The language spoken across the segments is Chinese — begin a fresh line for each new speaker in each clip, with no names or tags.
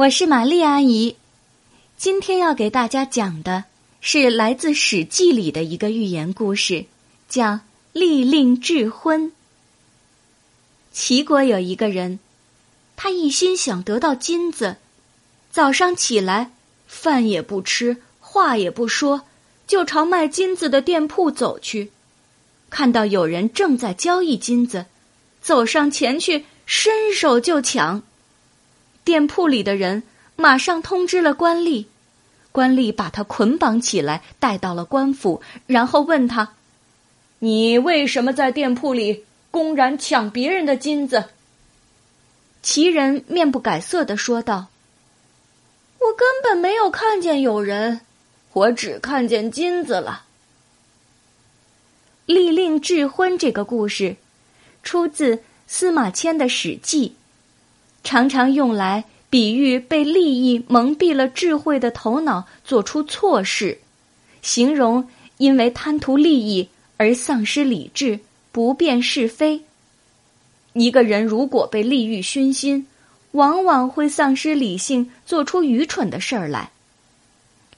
我是玛丽阿姨，今天要给大家讲的是来自《史记》里的一个寓言故事，叫《利令智昏》。齐国有一个人，他一心想得到金子，早上起来，饭也不吃，话也不说，就朝卖金子的店铺走去。看到有人正在交易金子，走上前去，伸手就抢。店铺里的人马上通知了官吏，官吏把他捆绑起来，带到了官府，然后问他：“你为什么在店铺里公然抢别人的金子？”齐人面不改色的说道：“我根本没有看见有人，我只看见金子了。”利令智昏这个故事，出自司马迁的《史记》。常常用来比喻被利益蒙蔽了智慧的头脑做出错事，形容因为贪图利益而丧失理智、不辨是非。一个人如果被利欲熏心，往往会丧失理性，做出愚蠢的事儿来。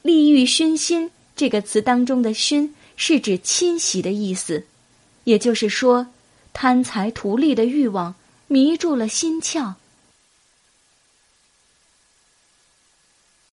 利欲熏心这个词当中的“熏”是指侵袭的意思，也就是说，贪财图利的欲望迷住了心窍。